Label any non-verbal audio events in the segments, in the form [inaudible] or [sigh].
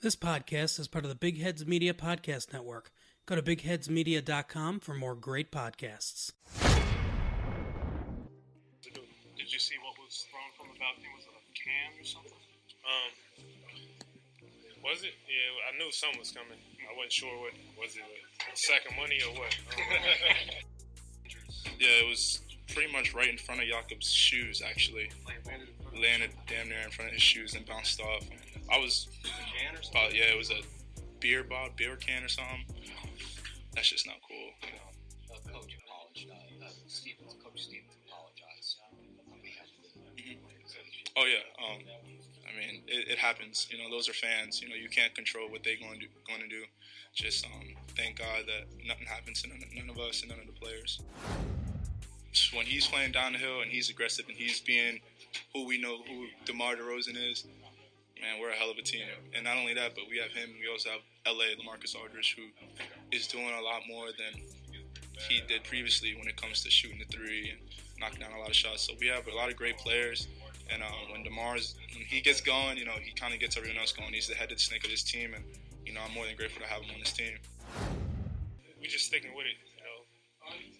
This podcast is part of the Big Heads Media Podcast Network. Go to bigheadsmedia.com for more great podcasts. Did you see what was thrown from the balcony? Was it a can or something? Um, was it? Yeah, I knew something was coming. I wasn't sure what was it. A sack of money or what? [laughs] Yeah, it was pretty much right in front of Jakob's shoes, actually. Landed damn near in front of his shoes and bounced off. I was, about, yeah, it was a beer bottle, beer can or something. That's just not cool. uh, coach apologized. Uh, Stevens, Coach Stevens apologized the Oh yeah, um, I mean it, it happens. You know, those are fans. You know, you can't control what they're going to going to do. Just um, thank God that nothing happens to none, none of us and none of the players. When he's playing downhill and he's aggressive and he's being who we know who DeMar DeRozan is, man, we're a hell of a team. And not only that, but we have him. We also have LA Lamarcus Aldridge, who is doing a lot more than he did previously when it comes to shooting the three and knocking down a lot of shots. So we have a lot of great players. And uh, when Demar's when he gets going, you know, he kind of gets everyone else going. He's the head of the snake of this team, and you know, I'm more than grateful to have him on this team. We're just sticking with it. You know,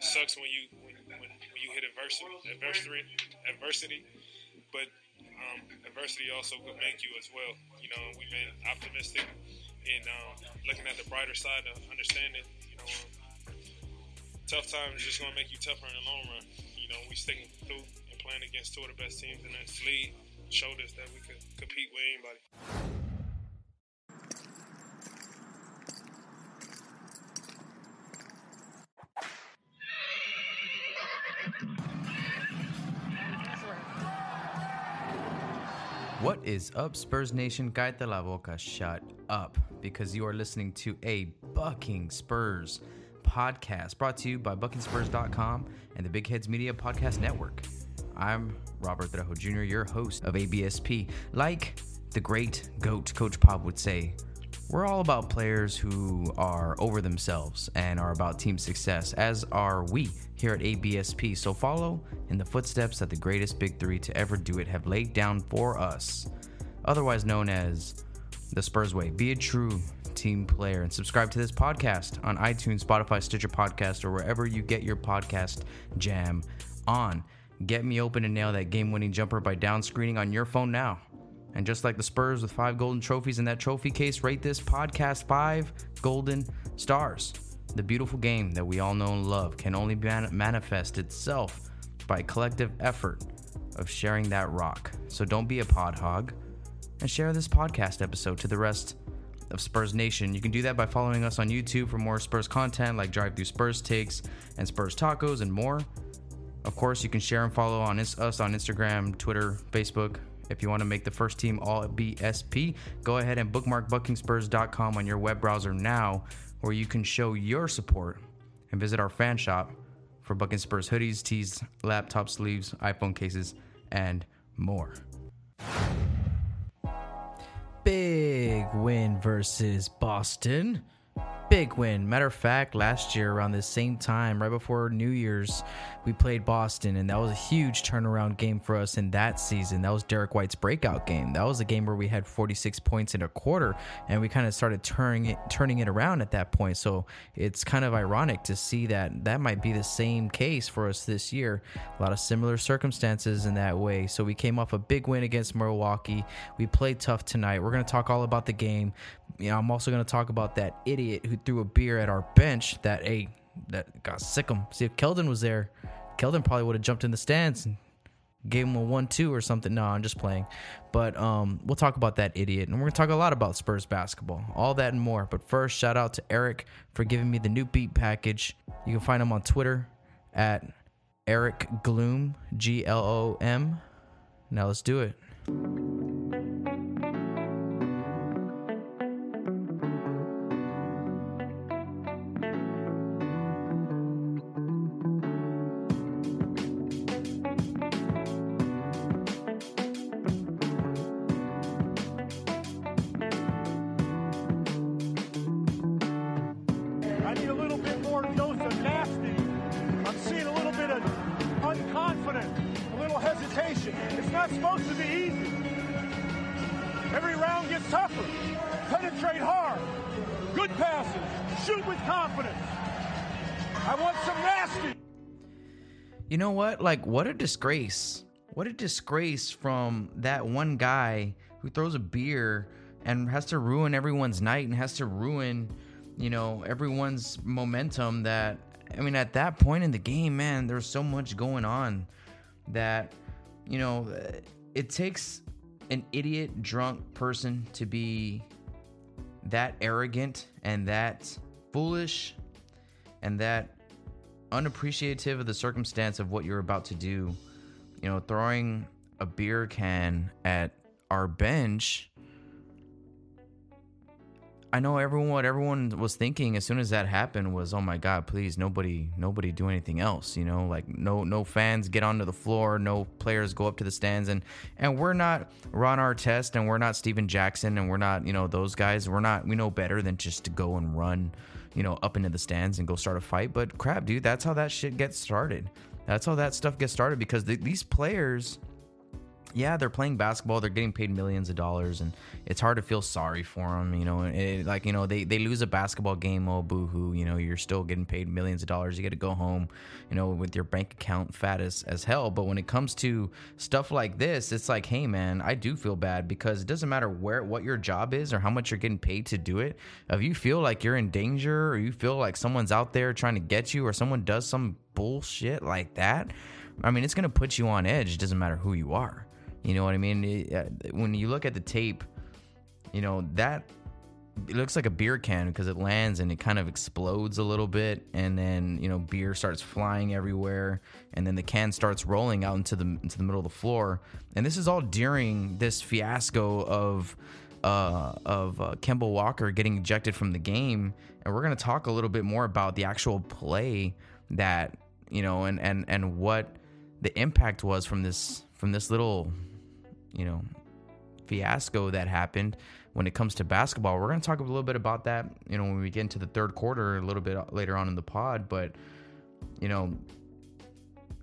sucks when you when, when, when you hit adversity, adversity, adversity. But um, adversity also could make you as well. You know, we've been optimistic and um, looking at the brighter side of understanding. You know, um, tough times just gonna make you tougher in the long run. You know, we sticking through and playing against two of the best teams in this league showed us that we could compete with anybody. Is up, Spurs Nation? Cállate la boca, shut up, because you are listening to a Bucking Spurs podcast brought to you by BuckingSpurs.com and the Big Heads Media Podcast Network. I'm Robert Trejo Jr., your host of ABSP. Like the great GOAT, Coach Pop would say, we're all about players who are over themselves and are about team success, as are we here at ABSP. So follow in the footsteps that the greatest big three to ever do it have laid down for us, otherwise known as the Spurs Way. Be a true team player and subscribe to this podcast on iTunes, Spotify, Stitcher Podcast, or wherever you get your podcast jam on. Get me open and nail that game winning jumper by down screening on your phone now. And just like the Spurs with five golden trophies in that trophy case, rate this podcast five golden stars. The beautiful game that we all know and love can only man- manifest itself by collective effort of sharing that rock. So don't be a pod hog and share this podcast episode to the rest of Spurs Nation. You can do that by following us on YouTube for more Spurs content like Drive Through Spurs Takes and Spurs Tacos and more. Of course, you can share and follow on us on Instagram, Twitter, Facebook. If you want to make the first team all BSP, go ahead and bookmark buckingspurs.com on your web browser now, where you can show your support and visit our fan shop for Bucking Spurs hoodies, tees, laptop sleeves, iPhone cases, and more. Big win versus Boston. Big win. Matter of fact, last year around the same time, right before New Year's, we played Boston, and that was a huge turnaround game for us in that season. That was Derek White's breakout game. That was a game where we had 46 points in a quarter, and we kind of started turning it turning it around at that point. So it's kind of ironic to see that that might be the same case for us this year. A lot of similar circumstances in that way. So we came off a big win against Milwaukee. We played tough tonight. We're going to talk all about the game. You know, I'm also going to talk about that idiot who threw a beer at our bench that a that got sick him. See if Keldon was there, Keldon probably would have jumped in the stands and gave him a one-two or something. No, I'm just playing. But um, we'll talk about that idiot, and we're gonna talk a lot about Spurs basketball, all that and more. But first, shout out to Eric for giving me the new beat package. You can find him on Twitter at Eric Gloom G L O M. Now let's do it. Gets tougher. Penetrate hard. Good passes. Shoot with confidence. I want some nasty. You know what? Like, what a disgrace. What a disgrace from that one guy who throws a beer and has to ruin everyone's night and has to ruin, you know, everyone's momentum that I mean, at that point in the game, man, there's so much going on that, you know, it takes an idiot, drunk person to be that arrogant and that foolish and that unappreciative of the circumstance of what you're about to do. You know, throwing a beer can at our bench I know everyone what everyone was thinking as soon as that happened was, "Oh my god, please nobody nobody do anything else." You know, like no no fans get onto the floor, no players go up to the stands and and we're not Ron Artest and we're not Stephen Jackson and we're not, you know, those guys. We're not we know better than just to go and run, you know, up into the stands and go start a fight, but crap, dude, that's how that shit gets started. That's how that stuff gets started because the, these players yeah, they're playing basketball. They're getting paid millions of dollars, and it's hard to feel sorry for them. You know, it, like you know, they they lose a basketball game. Oh, boohoo! You know, you're still getting paid millions of dollars. You get to go home, you know, with your bank account fat as as hell. But when it comes to stuff like this, it's like, hey, man, I do feel bad because it doesn't matter where what your job is or how much you're getting paid to do it. If you feel like you're in danger or you feel like someone's out there trying to get you or someone does some bullshit like that, I mean, it's gonna put you on edge. It doesn't matter who you are. You know what I mean? Uh, when you look at the tape, you know that it looks like a beer can because it lands and it kind of explodes a little bit, and then you know beer starts flying everywhere, and then the can starts rolling out into the into the middle of the floor. And this is all during this fiasco of uh, of uh, Kemba Walker getting ejected from the game, and we're gonna talk a little bit more about the actual play that you know and and and what the impact was from this from this little you know, fiasco that happened when it comes to basketball. We're going to talk a little bit about that, you know, when we get into the third quarter a little bit later on in the pod, but you know,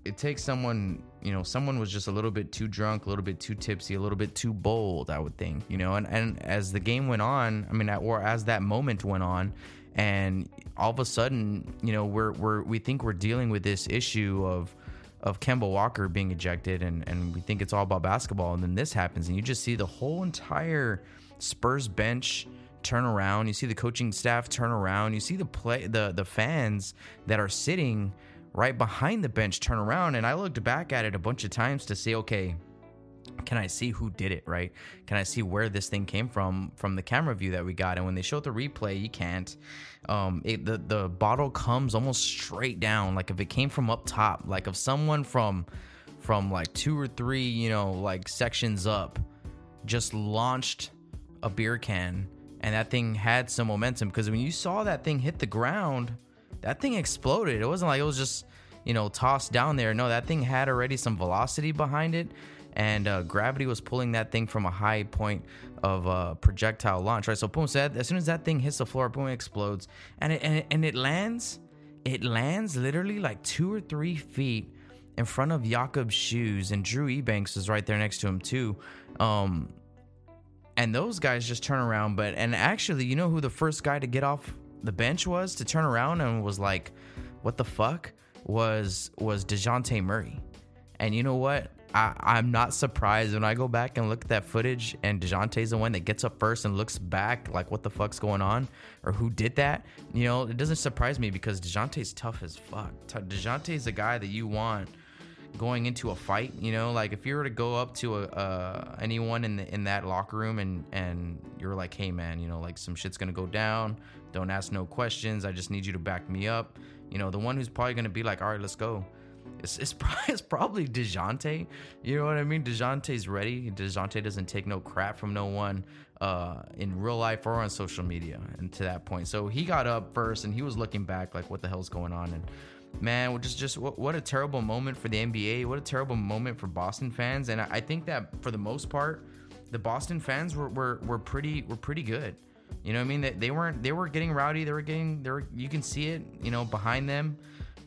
it takes someone, you know, someone was just a little bit too drunk, a little bit too tipsy, a little bit too bold, I would think, you know, and and as the game went on, I mean, or as that moment went on, and all of a sudden, you know, we're we're we think we're dealing with this issue of of Kemba Walker being ejected, and, and we think it's all about basketball. And then this happens, and you just see the whole entire Spurs bench turn around. You see the coaching staff turn around. You see the play the the fans that are sitting right behind the bench turn around. And I looked back at it a bunch of times to say, okay, can I see who did it, right? Can I see where this thing came from from the camera view that we got? And when they showed the replay, you can't. Um, it, the the bottle comes almost straight down, like if it came from up top, like if someone from from like two or three, you know, like sections up, just launched a beer can, and that thing had some momentum. Because when you saw that thing hit the ground, that thing exploded. It wasn't like it was just you know tossed down there. No, that thing had already some velocity behind it and uh, gravity was pulling that thing from a high point of uh, projectile launch, right? So boom, so as soon as that thing hits the floor, boom, it explodes, and it, and it, and it lands, it lands literally like two or three feet in front of Jakob's shoes, and Drew Eubanks is right there next to him too. Um, and those guys just turn around, but and actually, you know who the first guy to get off the bench was to turn around and was like, "What the fuck?" was was Dejounte Murray. And you know what? I, am not surprised when I go back and look at that footage and DeJounte's the one that gets up first and looks back like what the fuck's going on or who did that. You know, it doesn't surprise me because DeJounte's tough as fuck. DeJounte's the guy that you want going into a fight. You know, like if you were to go up to a uh, anyone in the in that locker room and and you're like, hey man, you know, like some shit's gonna go down. Don't ask no questions. I just need you to back me up. You know, the one who's probably gonna be like, all right, let's go it's, it's, [laughs] it's probably DeJounte. You know what I mean? DeJounte's ready. DeJounte doesn't take no crap from no one uh, in real life or on social media. And to that point, so he got up first and he was looking back like, what the hell's going on? And man, just just what, what a terrible moment for the NBA. What a terrible moment for Boston fans. And I, I think that for the most part, the Boston fans were, were, were pretty were pretty good. You know what I mean? They, they weren't they were getting rowdy. They were getting they were you can see it. You know behind them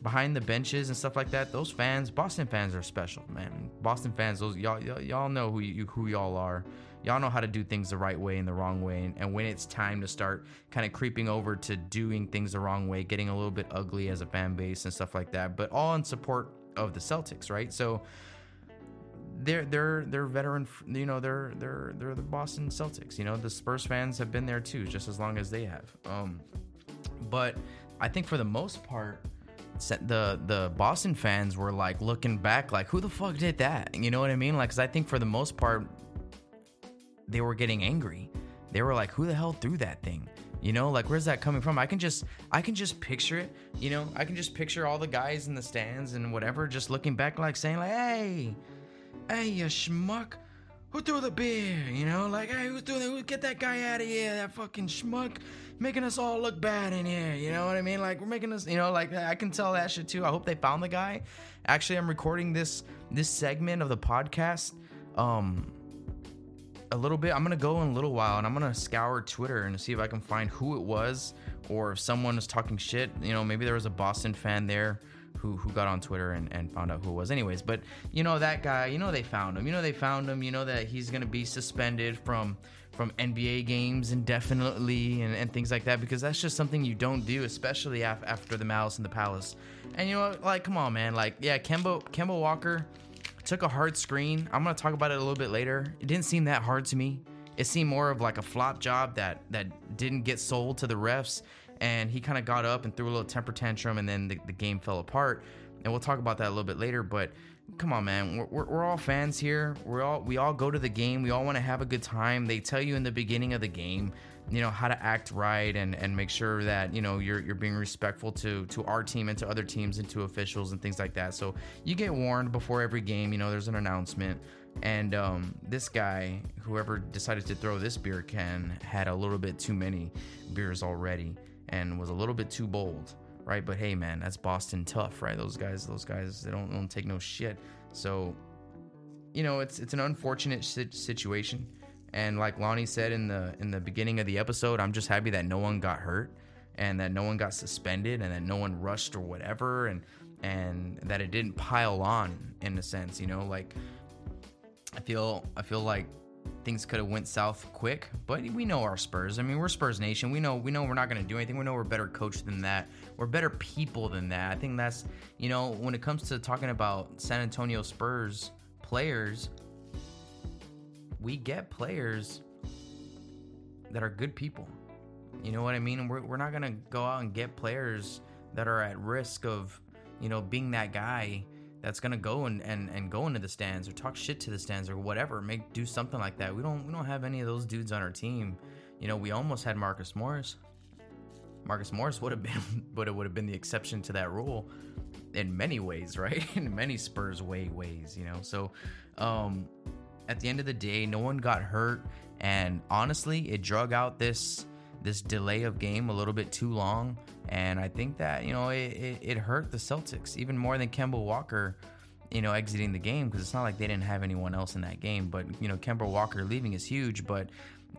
behind the benches and stuff like that. Those fans, Boston fans, are special, man. Boston fans, those y'all y'all, know who you who y'all are. y'all know how to do things the right way and the wrong way. And, and when it's time to start kind of creeping over to doing things the wrong way, getting a little bit ugly as a fan base and stuff like that, but all in support of the Celtics, right? So they're they're they're veteran you know they're they're they're the Boston Celtics you know the Spurs fans have been there too just as long as they have um but I think for the most part the the Boston fans were like looking back like who the fuck did that? You know what I mean? Like cuz I think for the most part they were getting angry. They were like who the hell threw that thing? You know like where's that coming from? I can just i can just picture it you know? I can just picture all the guys in the stands and whatever just looking back like saying like hey hey, you schmuck, who threw the beer? You know, like, hey, who threw the, who, get that guy out of here, that fucking schmuck, making us all look bad in here. You know what I mean? Like, we're making us, you know, like, I can tell that shit too. I hope they found the guy. Actually, I'm recording this this segment of the podcast. Um, a little bit. I'm gonna go in a little while, and I'm gonna scour Twitter and see if I can find who it was, or if someone is talking shit. You know, maybe there was a Boston fan there who who got on Twitter and, and found out who it was. Anyways, but you know that guy, you know they found him. You know they found him. You know that he's gonna be suspended from from NBA games indefinitely and, and things like that because that's just something you don't do, especially af- after the Malice in the Palace. And you know, like, come on, man. Like, yeah, Kemba Kemba Walker took a hard screen. I'm gonna talk about it a little bit later. It didn't seem that hard to me. It seemed more of like a flop job that that didn't get sold to the refs and he kind of got up and threw a little temper tantrum, and then the, the, game fell apart. And we'll talk about that a little bit later. But come on, man, we're, we're, we're all fans here. We're all we all go to the game. We all want to have a good time. They tell you in the beginning of the game, you know, how to act right and and make sure that you know you're you're being respectful to to our team and to other teams and to officials and things like that. So you get warned before every game. You know, there's an announcement. And um, this guy, whoever decided to throw this beer can, had a little bit too many beers already and was a little bit too bold, right? But hey, man, that's Boston tough, right? Those guys, those guys, they don't, don't take no shit. So, you know, it's it's an unfortunate situation. And like Lonnie said in the in the beginning of the episode, I'm just happy that no one got hurt and that no one got suspended and that no one rushed or whatever and and that it didn't pile on in a sense, you know, like I feel I feel like things could have went south quick, but we know our Spurs. I mean, we're Spurs Nation. We know we know we're not going to do anything. We know we're better coached than that. We're better people than that. I think that's you know when it comes to talking about San Antonio Spurs players, we get players that are good people. You know what I mean? We're we're not going to go out and get players that are at risk of you know being that guy that's gonna go and, and, and go into the stands or talk shit to the stands or whatever, make do something like that. We don't we don't have any of those dudes on our team. You know, we almost had Marcus Morris. Marcus Morris would have been [laughs] but it would have been the exception to that rule in many ways, right? [laughs] in many Spurs way ways, you know. So um at the end of the day, no one got hurt and honestly, it drug out this this delay of game a little bit too long. And I think that, you know, it, it, it hurt the Celtics even more than Kemba Walker, you know, exiting the game because it's not like they didn't have anyone else in that game. But, you know, Kemba Walker leaving is huge. But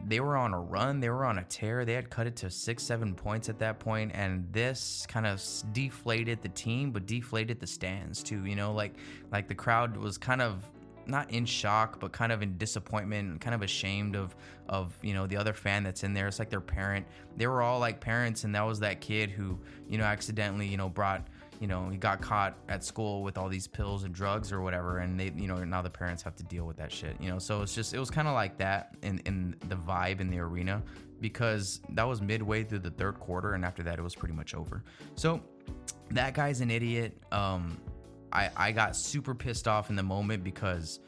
they were on a run, they were on a tear. They had cut it to six, seven points at that point, and this kind of deflated the team, but deflated the stands too. You know, like like the crowd was kind of not in shock, but kind of in disappointment, kind of ashamed of of you know the other fan that's in there. It's like their parent. They were all like parents, and that was that kid who you know accidentally you know brought you know he got caught at school with all these pills and drugs or whatever, and they you know now the parents have to deal with that shit. You know, so it's just it was kind of like that in in the vibe in the arena because that was midway through the third quarter, and after that it was pretty much over. So that guy's an idiot. Um, I I got super pissed off in the moment because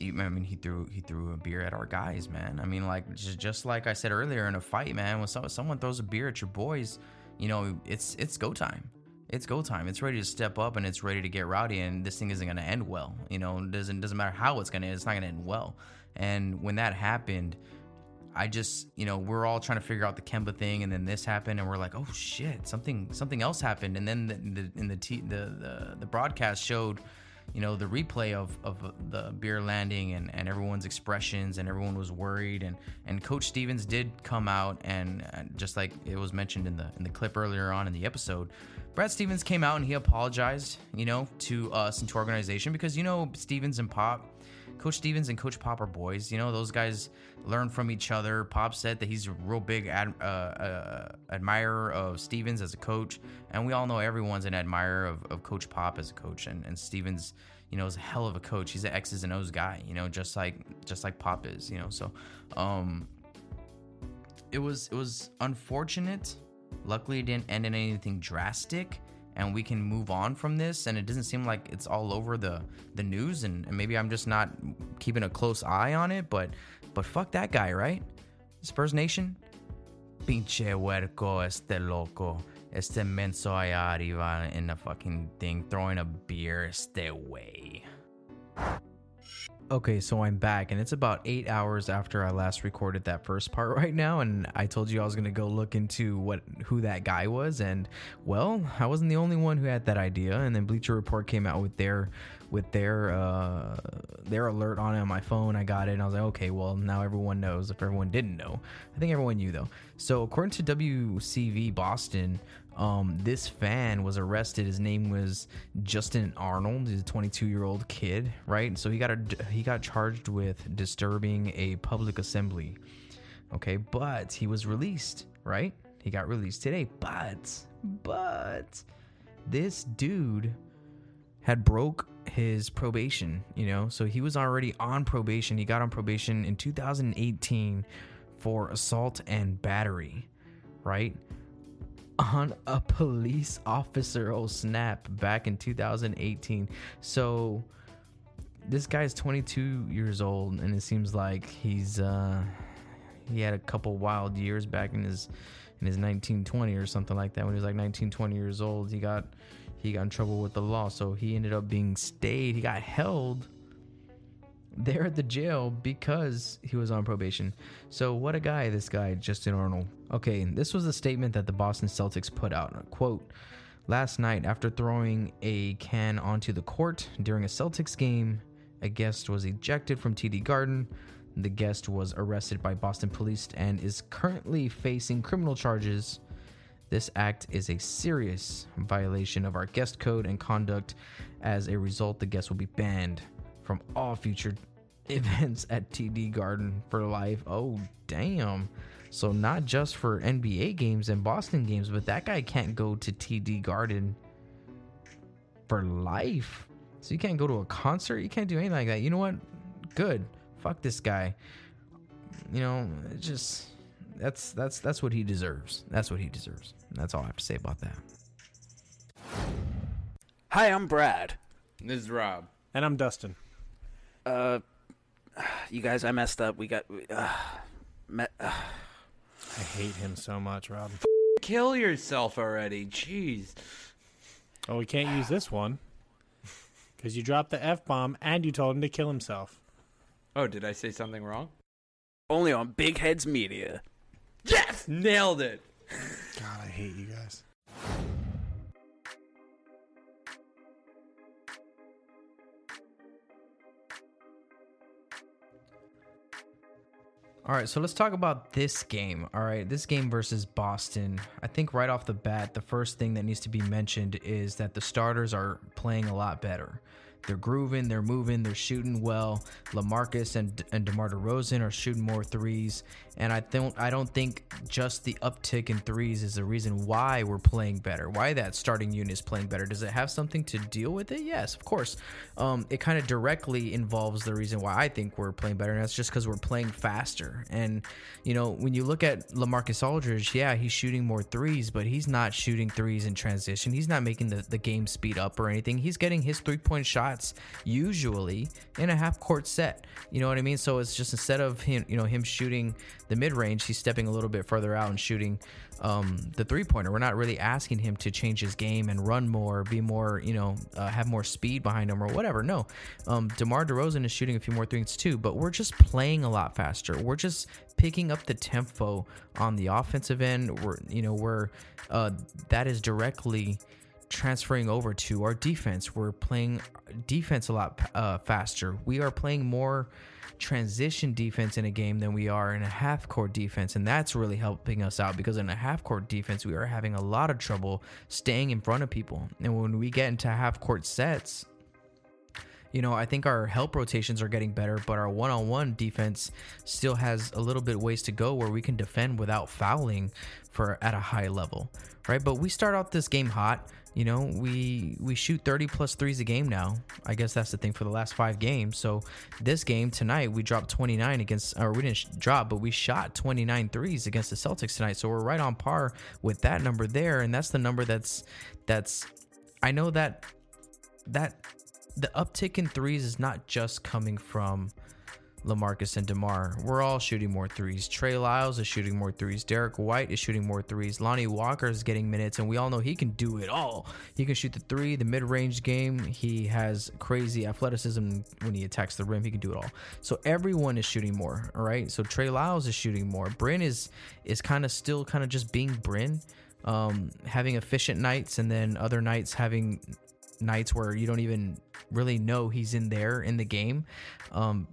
I mean he threw he threw a beer at our guys, man. I mean like just just like I said earlier in a fight, man. When someone throws a beer at your boys, you know it's it's go time. It's go time. It's ready to step up and it's ready to get rowdy. And this thing isn't going to end well. You know, it doesn't doesn't matter how it's going to. It's not going to end well. And when that happened, I just, you know, we're all trying to figure out the Kemba thing, and then this happened, and we're like, oh shit, something something else happened, and then the, the in the, t- the the the broadcast showed, you know, the replay of of the beer landing and and everyone's expressions, and everyone was worried, and and Coach Stevens did come out, and, and just like it was mentioned in the in the clip earlier on in the episode. Brad Stevens came out and he apologized, you know, to us and to our organization because you know Stevens and Pop Coach Stevens and Coach Pop are boys. You know, those guys learn from each other. Pop said that he's a real big ad, uh, uh, admirer of Stevens as a coach, and we all know everyone's an admirer of, of Coach Pop as a coach. And, and Stevens, you know, is a hell of a coach. He's an X's and O's guy. You know, just like just like Pop is. You know, so um, it was it was unfortunate. Luckily, it didn't end in anything drastic and we can move on from this and it doesn't seem like it's all over the the news and, and, maybe i'm just not keeping a close eye on it but but fuck that guy right? Spurs nation? Pinche huerco este loco. Este menso allá arriba in the fucking thing throwing a beer stay away Okay, so I'm back, and it's about eight hours after I last recorded that first part [laughs] right now, and I told you I was gonna go look into what who that guy was, and well, I wasn't the only one who had that idea. And then Bleacher Report came out with their with their uh, their alert on it on my phone. I got it, and I was like, okay, well now everyone knows. If everyone didn't know, I think everyone knew though. So according to WCVB Boston, um, this fan was arrested. His name was Justin Arnold. He's a 22 year old kid, right? So he got a, he got charged with disturbing a public assembly. Okay, but he was released, right? He got released today, but but this dude had broke his probation, you know? So he was already on probation. He got on probation in 2018 for assault and battery, right? On a police officer. Oh, snap. Back in 2018. So this guy's 22 years old, and it seems like he's, uh, he had a couple wild years back in his in his 1920 or something like that when he was like 19 20 years old he got he got in trouble with the law so he ended up being stayed he got held there at the jail because he was on probation. So what a guy this guy Justin Arnold. Okay, this was a statement that the Boston Celtics put out. Quote, Last night, after throwing a can onto the court during a Celtics game, a guest was ejected from TD Garden. The guest was arrested by Boston police and is currently facing criminal charges. This act is a serious violation of our guest code and conduct. As a result, the guest will be banned from all future [laughs] events at TD Garden for life. Oh, damn. So, not just for NBA games and Boston games, but that guy can't go to TD Garden for life. So, you can't go to a concert. You can't do anything like that. You know what? Good. Fuck this guy. You know, just that's that's that's what he deserves. That's what he deserves. That's all I have to say about that. Hi, I'm Brad. This is Rob. And I'm Dustin. Uh, you guys, I messed up. We got. Uh, me- uh. I hate him so much, Rob. Kill yourself already. Jeez. Oh, we can't use this one because you dropped the f bomb and you told him to kill himself. Oh, did I say something wrong? Only on Big Heads Media. Yes, nailed it. God, I hate you guys. All right, so let's talk about this game. All right, this game versus Boston. I think right off the bat, the first thing that needs to be mentioned is that the starters are playing a lot better. They're grooving, they're moving, they're shooting well. LaMarcus and and DeMar DeRozan are shooting more threes, and I don't I don't think just the uptick in threes is the reason why we're playing better. Why that starting unit is playing better? Does it have something to deal with it? Yes, of course. Um, it kind of directly involves the reason why I think we're playing better, and that's just because we're playing faster. And you know, when you look at LaMarcus Aldridge, yeah, he's shooting more threes, but he's not shooting threes in transition. He's not making the, the game speed up or anything. He's getting his three point shots usually in a half court set. You know what I mean? So it's just instead of him, you know, him shooting the mid range, he's stepping a little bit further out and shooting um, the three pointer. We're not really asking him to change his game and run more, be more, you know, uh, have more speed behind him or whatever. No, um, DeMar DeRozan is shooting a few more threes too, but we're just playing a lot faster. We're just picking up the tempo on the offensive end. We're, you know, we're uh, that is directly transferring over to our defense. We're playing defense a lot uh, faster. We are playing more transition defense in a game than we are in a half court defense. And that's really helping us out because in a half court defense, we are having a lot of trouble staying in front of people. And when we get into half court sets, You know, I think our help rotations are getting better, but our one-on-one defense still has a little bit ways to go where we can defend without fouling for at a high level, right? But we start off this game hot. You know, we we shoot 30 plus threes a game now. I guess that's the thing for the last five games. So this game tonight, we dropped 29 against, or we didn't drop, but we shot 29 threes against the Celtics tonight. So we're right on par with that number there, and that's the number that's that's. I know that that the uptick in threes is not just coming from Lamarcus and DeMar. We're all shooting more threes. Trey Lyles is shooting more threes. Derek White is shooting more threes. Lonnie Walker is getting minutes, and we all know he can do it all. He can shoot the three, the mid range game. He has crazy athleticism when he attacks the rim. He can do it all. So everyone is shooting more. All right. So Trey Lyles is shooting more. Bryn is is kind of still kind of just being Bryn, um, having efficient nights, and then other nights having nights where you don't even really know he's in there in the game. Um,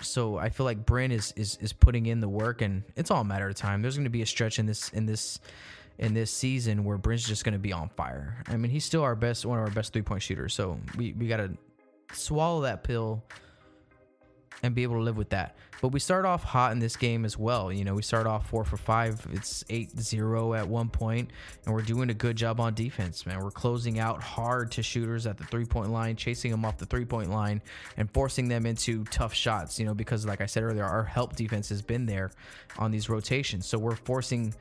so I feel like Bryn is is is putting in the work, and it's all a matter of time. There's going to be a stretch in this in this in this season where Bryn's just going to be on fire. I mean, he's still our best, one of our best three point shooters. So we we got to swallow that pill and be able to live with that. But we start off hot in this game as well. You know, we start off four for five. It's 8 0 at one point, and we're doing a good job on defense, man. We're closing out hard to shooters at the three point line, chasing them off the three point line, and forcing them into tough shots, you know, because like I said earlier, our help defense has been there on these rotations. So we're forcing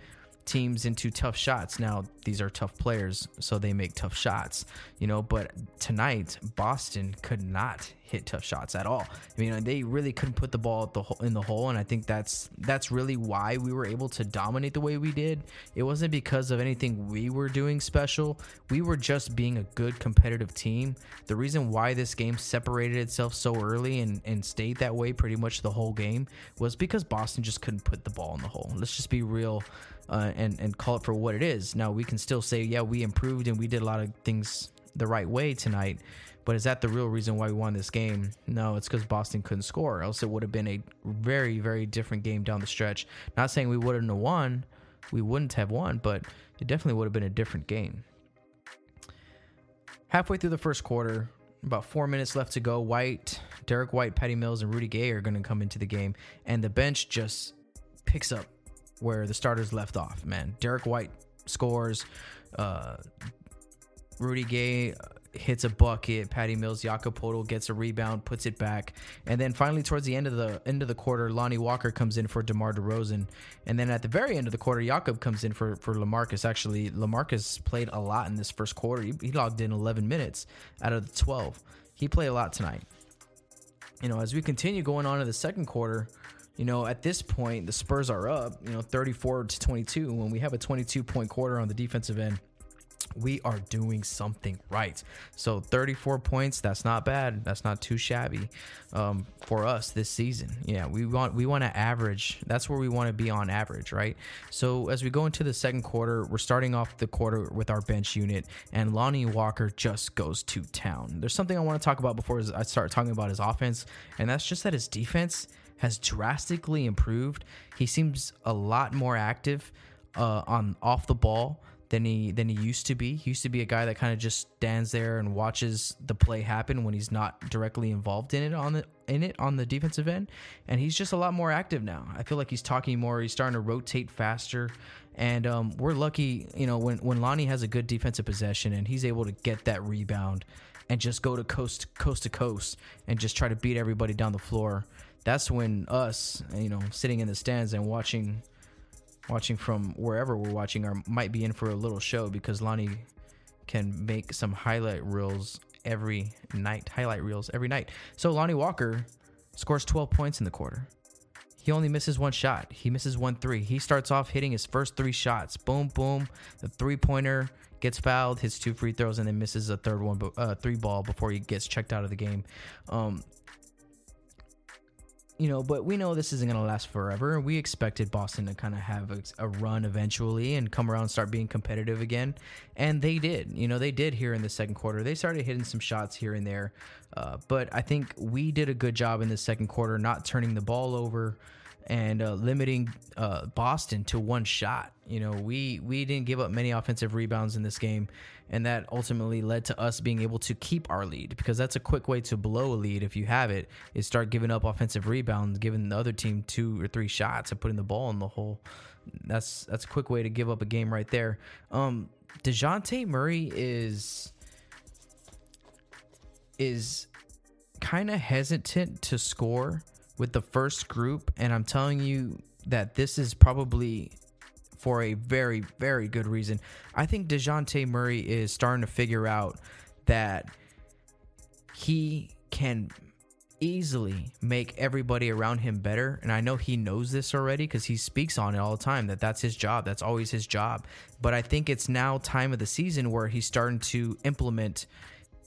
teams into tough shots. Now, these are tough players, so they make tough shots, you know. But tonight, Boston could not hit tough shots at all. I mean, they really couldn't put the ball the hole, in the hole, and I think that's that's really why we were able to dominate the way we did. It wasn't because of anything we were doing special. We were just being a good competitive team. The reason why this game separated itself so early and, and stayed that way pretty much the whole game was because Boston just couldn't put the ball in the hole. Let's just be real uh, and and call it for what it is. Now we can still say, yeah, we improved and we did a lot of things the right way tonight. But is that the real reason why we won this game? No, it's because Boston couldn't score. Else it would have been a very, very different game down the stretch. Not saying we wouldn't have won, we wouldn't have won, but it definitely would have been a different game. Halfway through the first quarter, about four minutes left to go. White, Derek White, Patty Mills, and Rudy Gay are going to come into the game, and the bench just picks up where the starters left off. Man, Derek White scores. Uh, Rudy Gay hits a bucket. Patty Mills, Jakob Poeltl gets a rebound, puts it back, and then finally towards the end of the end of the quarter, Lonnie Walker comes in for DeMar DeRozan, and then at the very end of the quarter, Jakob comes in for for Lamarcus. Actually, Lamarcus played a lot in this first quarter. He, he logged in 11 minutes out of the 12. He played a lot tonight. You know, as we continue going on to the second quarter, you know, at this point, the Spurs are up, you know, 34 to 22. When we have a 22 point quarter on the defensive end, we are doing something right. So 34 points, that's not bad. That's not too shabby um, for us this season. Yeah, we want we want to average. That's where we want to be on average, right? So as we go into the second quarter, we're starting off the quarter with our bench unit, and Lonnie Walker just goes to town. There's something I want to talk about before I start talking about his offense, and that's just that his defense has drastically improved. He seems a lot more active uh, on off the ball than he than he used to be. He used to be a guy that kind of just stands there and watches the play happen when he's not directly involved in it on the in it on the defensive end, and he's just a lot more active now. I feel like he's talking more. He's starting to rotate faster, and um, we're lucky, you know, when when Lonnie has a good defensive possession and he's able to get that rebound and just go to coast coast to coast and just try to beat everybody down the floor. That's when us, you know, sitting in the stands and watching watching from wherever we're watching or might be in for a little show because Lonnie can make some highlight reels every night, highlight reels every night. So Lonnie Walker scores 12 points in the quarter. He only misses one shot. He misses one three. He starts off hitting his first three shots. Boom, boom. The three pointer gets fouled, hits two free throws, and then misses a third one, uh, three ball before he gets checked out of the game. Um, you know, but we know this isn't going to last forever. We expected Boston to kind of have a, a, run eventually and come around and start being competitive again. And they did. You know, they did here in the second quarter. They started hitting some shots here and there. Uh, but I think we did a good job in the second quarter, not turning the ball over and uh, limiting uh, Boston to one shot. You know, we we didn't give up many offensive rebounds in this game, and that ultimately led to us being able to keep our lead because that's a quick way to blow a lead if you have it is start giving up offensive rebounds, giving the other team two or three shots and putting the ball in the hole. That's that's a quick way to give up a game right there. Um, Dejounte Murray is is kind of hesitant to score with the first group, and I'm telling you that this is probably for a very, very good reason. I think DeJounte Murray is starting to figure out that he can easily make everybody around him better and i know he knows this already because he speaks on it all the time that that's his job that's always his job but i think it's now time of the season where he's starting to implement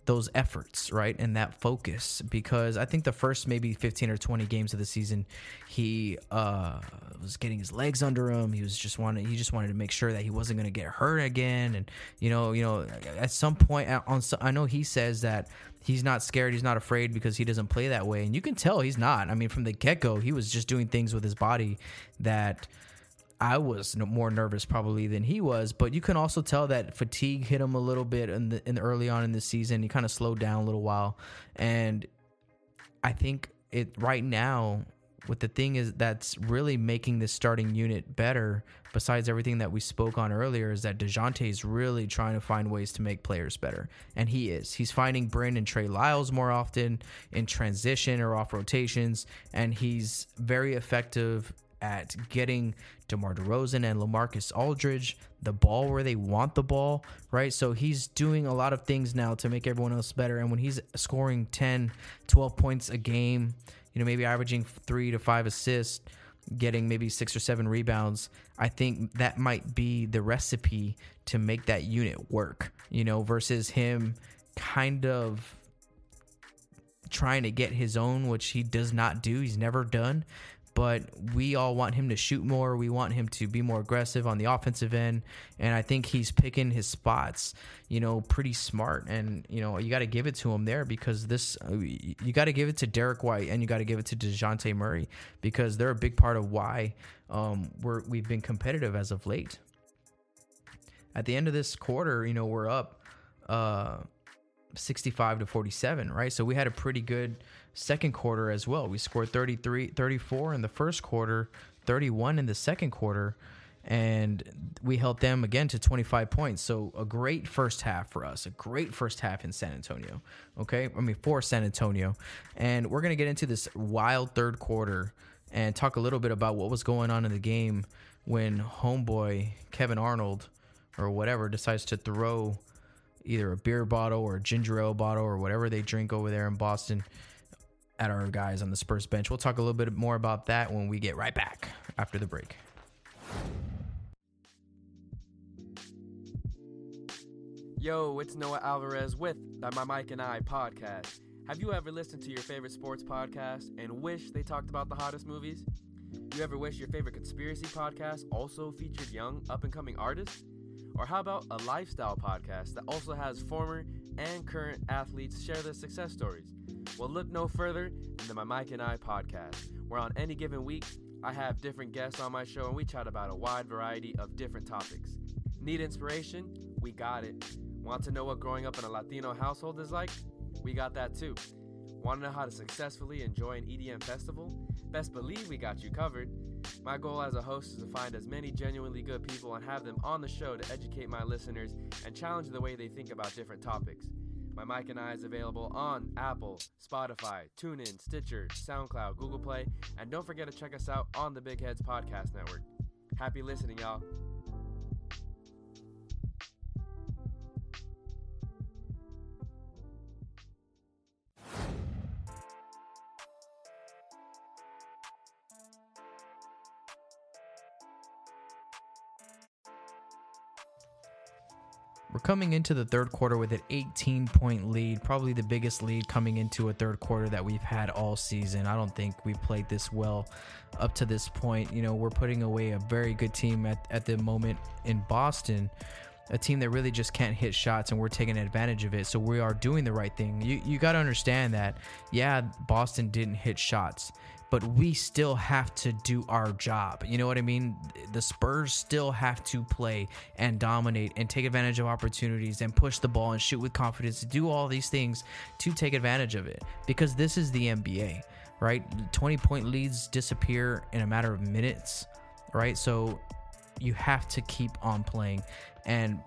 those efforts, right? And that focus because I think the first maybe 15 or 20 games of the season, he uh, was getting his legs under him. He was just wanted he just wanted to make sure that he wasn't going to get hurt again and you know, you know, at some point on I know he says that he's not scared, he's not afraid because he doesn't play that way. And you can tell he's not. I mean, from the get-go, he was just doing things with his body that I was more nervous probably than he was, but you can also tell that fatigue hit him a little bit in the, in the early on in the season. He kind of slowed down a little while, and I think it right now. What the thing is that's really making this starting unit better, besides everything that we spoke on earlier, is that Dejounte is really trying to find ways to make players better, and he is. He's finding and Trey Lyles more often in transition or off rotations, and he's very effective at getting DeMar DeRozan and LaMarcus Aldridge the ball where they want the ball, right? So he's doing a lot of things now to make everyone else better. And when he's scoring 10, 12 points a game, you know, maybe averaging three to five assists, getting maybe six or seven rebounds, I think that might be the recipe to make that unit work, you know, versus him kind of trying to get his own, which he does not do. He's never done but we all want him to shoot more. We want him to be more aggressive on the offensive end. And I think he's picking his spots, you know, pretty smart. And, you know, you got to give it to him there because this, uh, you got to give it to Derek White and you got to give it to DeJounte Murray because they're a big part of why um, we're, we've been competitive as of late. At the end of this quarter, you know, we're up uh, 65 to 47, right? So we had a pretty good second quarter as well. We scored 33, 34 in the first quarter, 31 in the second quarter, and we held them again to 25 points. So a great first half for us, a great first half in San Antonio. Okay, I mean for San Antonio, and we're gonna get into this wild third quarter and talk a little bit about what was going on in the game when homeboy Kevin Arnold or whatever decides to throw either a beer bottle or a ginger ale bottle or whatever they drink over there in Boston at our guys on the Spurs bench. We'll talk a little bit more about that when we get right back after the break. Yo, it's Noah Alvarez with the My Mic and I podcast. Have you ever listened to your favorite sports podcast and wish they talked about the hottest movies? You ever wish your favorite conspiracy podcast also featured young, up and coming artists? Or how about a lifestyle podcast that also has former and current athletes share their success stories? Well, look no further than My Mic and I podcast, where on any given week, I have different guests on my show and we chat about a wide variety of different topics. Need inspiration? We got it. Want to know what growing up in a Latino household is like? We got that too. Want to know how to successfully enjoy an EDM festival? Best believe we got you covered. My goal as a host is to find as many genuinely good people and have them on the show to educate my listeners and challenge the way they think about different topics. My Mic and I is available on Apple, Spotify, TuneIn, Stitcher, SoundCloud, Google Play, and don't forget to check us out on the Big Heads Podcast Network. Happy listening, y'all. We're coming into the third quarter with an 18 point lead, probably the biggest lead coming into a third quarter that we've had all season. I don't think we played this well up to this point. You know, we're putting away a very good team at, at the moment in Boston, a team that really just can't hit shots, and we're taking advantage of it. So we are doing the right thing. You, you got to understand that, yeah, Boston didn't hit shots, but we still have to do our job. You know what I mean? The Spurs still have to play and dominate and take advantage of opportunities and push the ball and shoot with confidence to do all these things to take advantage of it because this is the NBA, right? 20 point leads disappear in a matter of minutes, right? So you have to keep on playing. And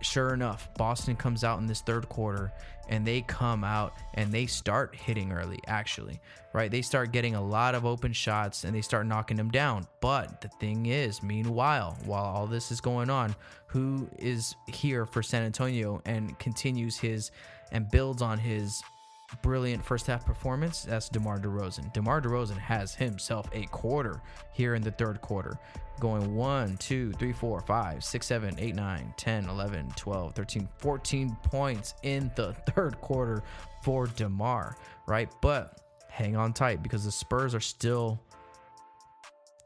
sure enough, Boston comes out in this third quarter and they come out and they start hitting early, actually, right? They start getting a lot of open shots and they start knocking them down. But the thing is, meanwhile, while all this is going on, who is here for San Antonio and continues his and builds on his brilliant first half performance, that's DeMar DeRozan. DeMar DeRozan has himself a quarter here in the third quarter, going 1, 2, 3, 4, 5, 6, 7, 8, 9, 10, 11, 12, 13, 14 points in the [laughs] third quarter for DeMar, right? But hang on tight because the Spurs are still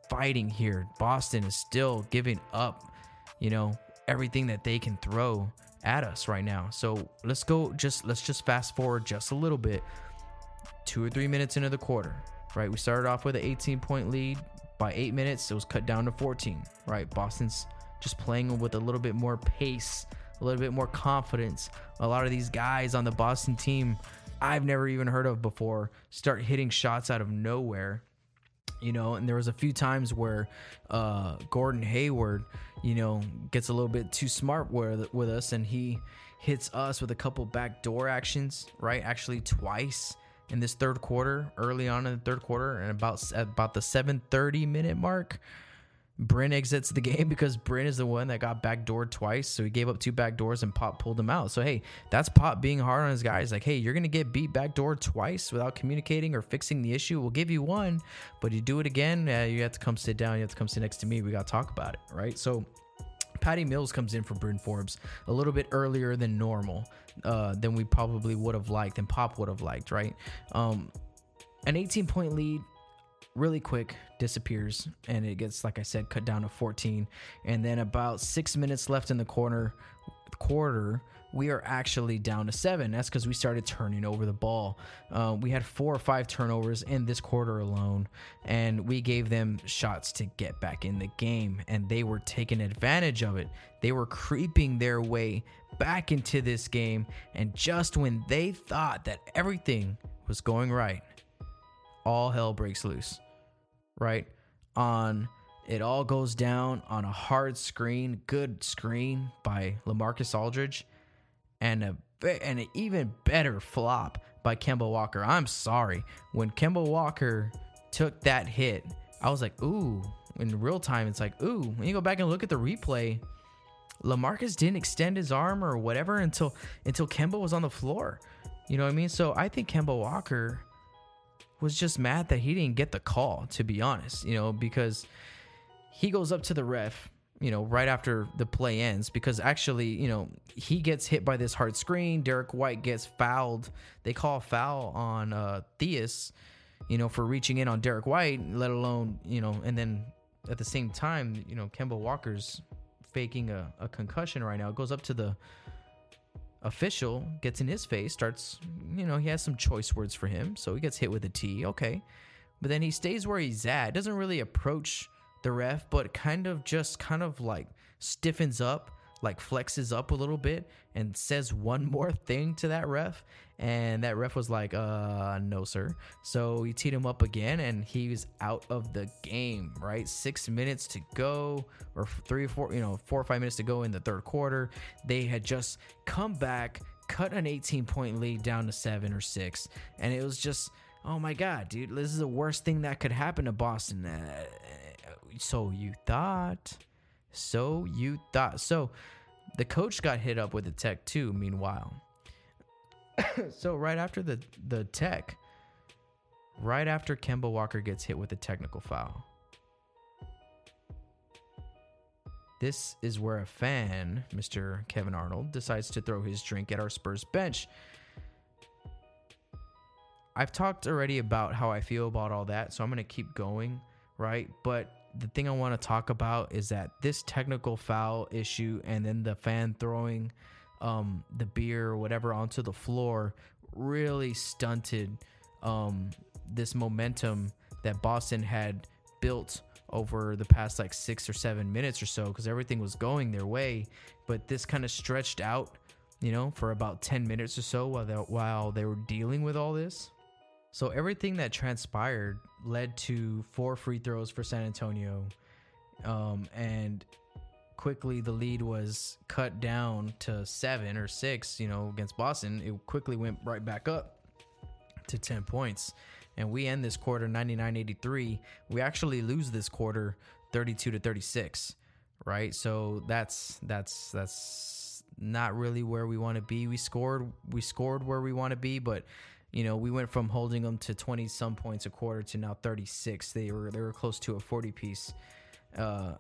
fighting here. Boston is still giving up, you know, everything that they can throw at us right now. So let's go just let's just fast forward just a little bit. Two or three minutes into the quarter, right? We started off with an 18 point lead. By eight minutes, it was cut down to 14, right? Boston's just playing with a little bit more pace, a little bit more confidence. A lot of these guys on the Boston team I've never even heard of before start hitting shots out of nowhere you know and there was a few times where uh gordon hayward you know gets a little bit too smart with with us and he hits us with a couple backdoor actions right actually twice in this third quarter early on in the third quarter and about about the 7:30 minute mark Bryn exits the game [laughs] because Bryn is the one that got backdoored twice. So he gave up two backdoors and Pop pulled him out. So, hey, that's Pop being hard on his guys. Like, hey, you're going to get beat backdoor twice without communicating or fixing the issue. We'll give you one, but you do it again, uh, you have to come sit down. You have to come sit next to me. We got to talk about it, right? So, Patty Mills comes in for Bryn Forbes a little bit earlier than normal, uh, than we probably would have liked and Pop would have liked, right? Um, an 18 point lead really quick disappears and it gets like i said cut down to 14 and then about six minutes left in the corner quarter we are actually down to seven. That's because we started turning over the ball. Uh, we had four or five turnovers in this quarter alone and we gave them shots to get back in the game and they were taking advantage of it. They were creeping their way back into this game and just when they thought that everything was going right all hell breaks loose right? On it all goes down on a hard screen, good screen by Lamarcus Aldridge, and a and an even better flop by Kemba Walker. I'm sorry when Kemba Walker took that hit, I was like, ooh. In real time, it's like, ooh. When you go back and look at the replay, Lamarcus didn't extend his arm or whatever until until Kemba was on the floor. You know what I mean? So I think Kemba Walker was just mad that he didn't get the call, to be honest, you know, because he goes up to the ref, you know, right after the play ends, because actually, you know, he gets hit by this hard screen. Derek White gets fouled. They call foul on uh, Theis, you know, for reaching in on Derek White, let alone, you know, and then at the same time, you know, Kemba Walker's faking a, a concussion right now. It goes up to the official gets in his face, starts, you know, he has some choice words for him, so he gets hit with a T, okay. But then he stays where he's at, doesn't really approach the ref, but kind of just kind of like stiffens up, like flexes up a little bit and says one [laughs] more thing to that ref. And that ref was like, uh, no, sir. So he teed him up again and he was out of the game, right? Six minutes to go, or three or four, you know, four or five minutes to go in the third quarter. They had just come back, cut an 18 point lead down to seven or six. And it was just, oh my God, dude, this is the worst thing that could happen to Boston. Uh, so you thought. So you thought. So the coach got hit up with a tech too, meanwhile. [coughs] so right after the the tech, right after Kemba Walker gets hit with a technical foul. This is where a fan, Mr. Kevin Arnold, decides to throw his drink at our Spurs bench. I've talked already about how I feel about all that, so I'm going to keep going, right? But the thing I want to talk about is that this technical foul issue and then the fan throwing um, the beer or whatever onto the floor really stunted um, this momentum that Boston had built over the past like six or seven minutes or so because everything was going their way. But this kind of stretched out, you know, for about 10 minutes or so while they, while they were dealing with all this. So everything that transpired led to four free throws for San Antonio. Um, and quickly the lead was cut down to seven or six, you know, against Boston. It quickly went right back up to 10 points. And we end this quarter 99 83. We actually lose this quarter 32 to 36, right? So that's, that's, that's not really where we want to be. We scored, we scored where we want to be, but you know, we went from holding them to 20 some points a quarter to now 36. They were, they were close to a 40 piece. Uh,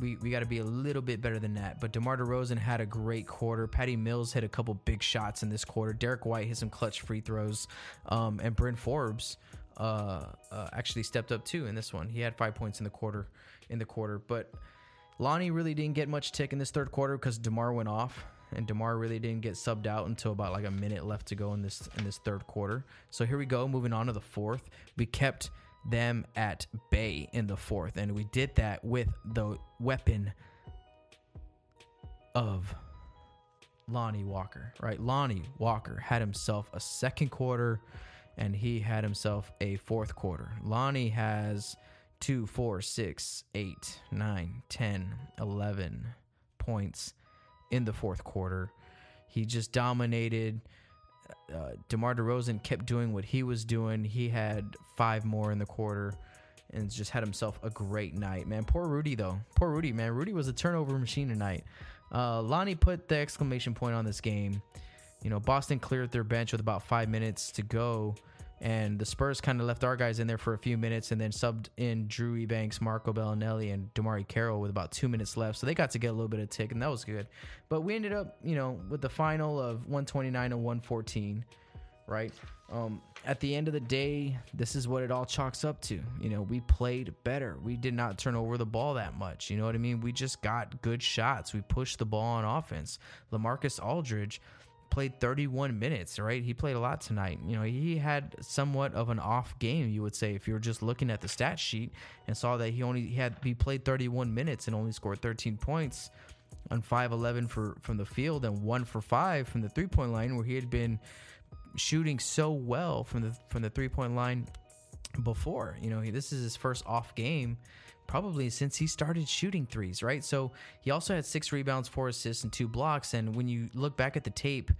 we, we got to be a little bit better than that. But DeMar DeRozan had a great quarter. Patty Mills hit a couple big shots in this quarter. Derek White hit some clutch free throws. Um, and Bryn Forbes uh, uh, actually stepped up too in this one. He had five points in the quarter. In the quarter, but Lonnie really didn't get much tick in this third quarter because Demar went off, and Demar really didn't get subbed out until about like a minute left to go in this in this third quarter. So here we go, moving on to the fourth. We kept them at bay in the fourth, and we did that with the weapon of Lonnie Walker, right? Lonnie Walker had himself a second quarter and he had himself a fourth quarter. Lonnie has two, four, six, eight, nine, 10, 11 points in the fourth quarter. He just dominated. Uh, DeMar DeRozan kept doing what he was doing. He had five more in the quarter and just had himself a great night, man. Poor Rudy, though. Poor Rudy, man. Rudy was a turnover machine tonight. Uh, Lonnie put the exclamation point on this game. You know, Boston cleared their bench with about five minutes to go, and the Spurs kind of left our guys in there for a few minutes and then subbed in Drew Eubanks, Marco Belinelli, and DeMarre Carroll with about two minutes left. So they got to get a little bit of tick, and that was good. But we ended up, you know, with the final of 129 and 114, right? Um, at the end of the day, this is what it all chalks up to. You know, we played better. We did not turn over the ball that much. You know what I mean? We just got good shots. We pushed the ball on offense. Lamarcus Aldridge played 31 minutes, right? He played a lot tonight. You know, he had somewhat of an off game, you would say, if you were just looking at the stat sheet and saw that he only had he played 31 minutes and only scored 13 points on 5-11 for from the field and 1 for 5 from the three-point line where he had been shooting so well from the from the three-point line before. You know, he, this is his first off game probably since he started shooting threes, right? So he also had six rebounds, four assists, and two blocks. And when you look back at the tape,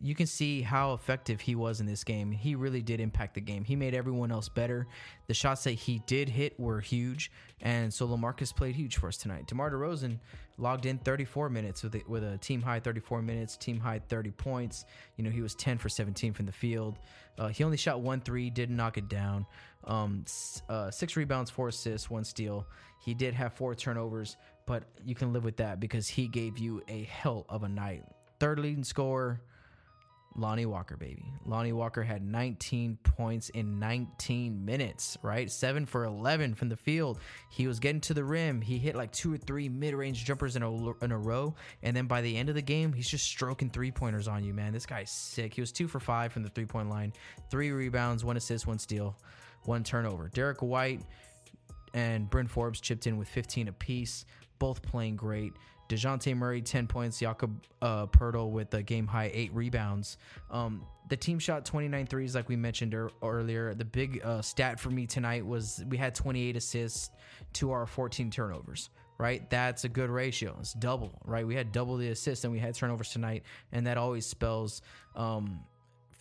you can see how effective he was in this game. He really did impact the game. He made everyone else better. The shots that he did hit were huge, and so Lamarcus played huge for us tonight. DeMar DeRozan logged in 34 minutes with a, with a team high 34 minutes, team high 30 points. You know he was 10 for 17 from the field. Uh, he only shot one three, didn't knock it down. Um, uh, six rebounds, four assists, one steal. He did have four turnovers, but you can live with that because he gave you a hell of a night. Third leading scorer. Lonnie Walker, baby. Lonnie Walker had 19 points in 19 minutes, right? Seven for 11 from the field. He was getting to the rim. He hit like two or three mid range jumpers in a, in a row. And then by the end of the game, he's just stroking three pointers on you, man. This guy's sick. He was two for five from the three point line, three rebounds, one assist, one steal, one turnover. Derek White and Bryn Forbes chipped in with 15 apiece, both playing great. DeJounte Murray, 10 points. Jakob uh, with a game high eight rebounds. Um, the team shot 29 threes, like we mentioned er- earlier. The big uh, stat for me tonight was we had 28 assists to our 14 turnovers, right? That's a good ratio. It's double, right? We had double the assists and we had turnovers tonight, and that always spells. Um,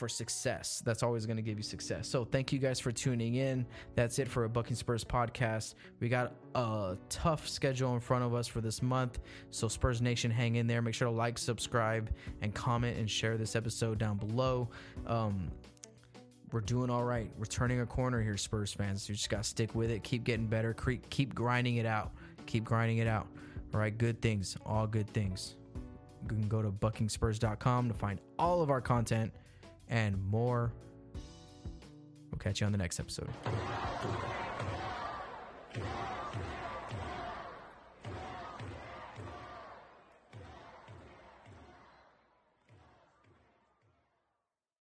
for success. That's always going to give you success. So thank you guys for tuning in. That's it for a Bucking Spurs podcast. We got a tough schedule in front of us for this month. So Spurs Nation, hang in there. Make sure to like, subscribe, and comment and share this episode down below. Um, we're doing all right. We're turning a corner here, Spurs fans. You just got to stick with it. Keep getting better. Keep grinding it out. Keep grinding it out. All right, good things. All good things. You can go to buckingspurs.com to find all of our content and more. We'll catch you on the next episode.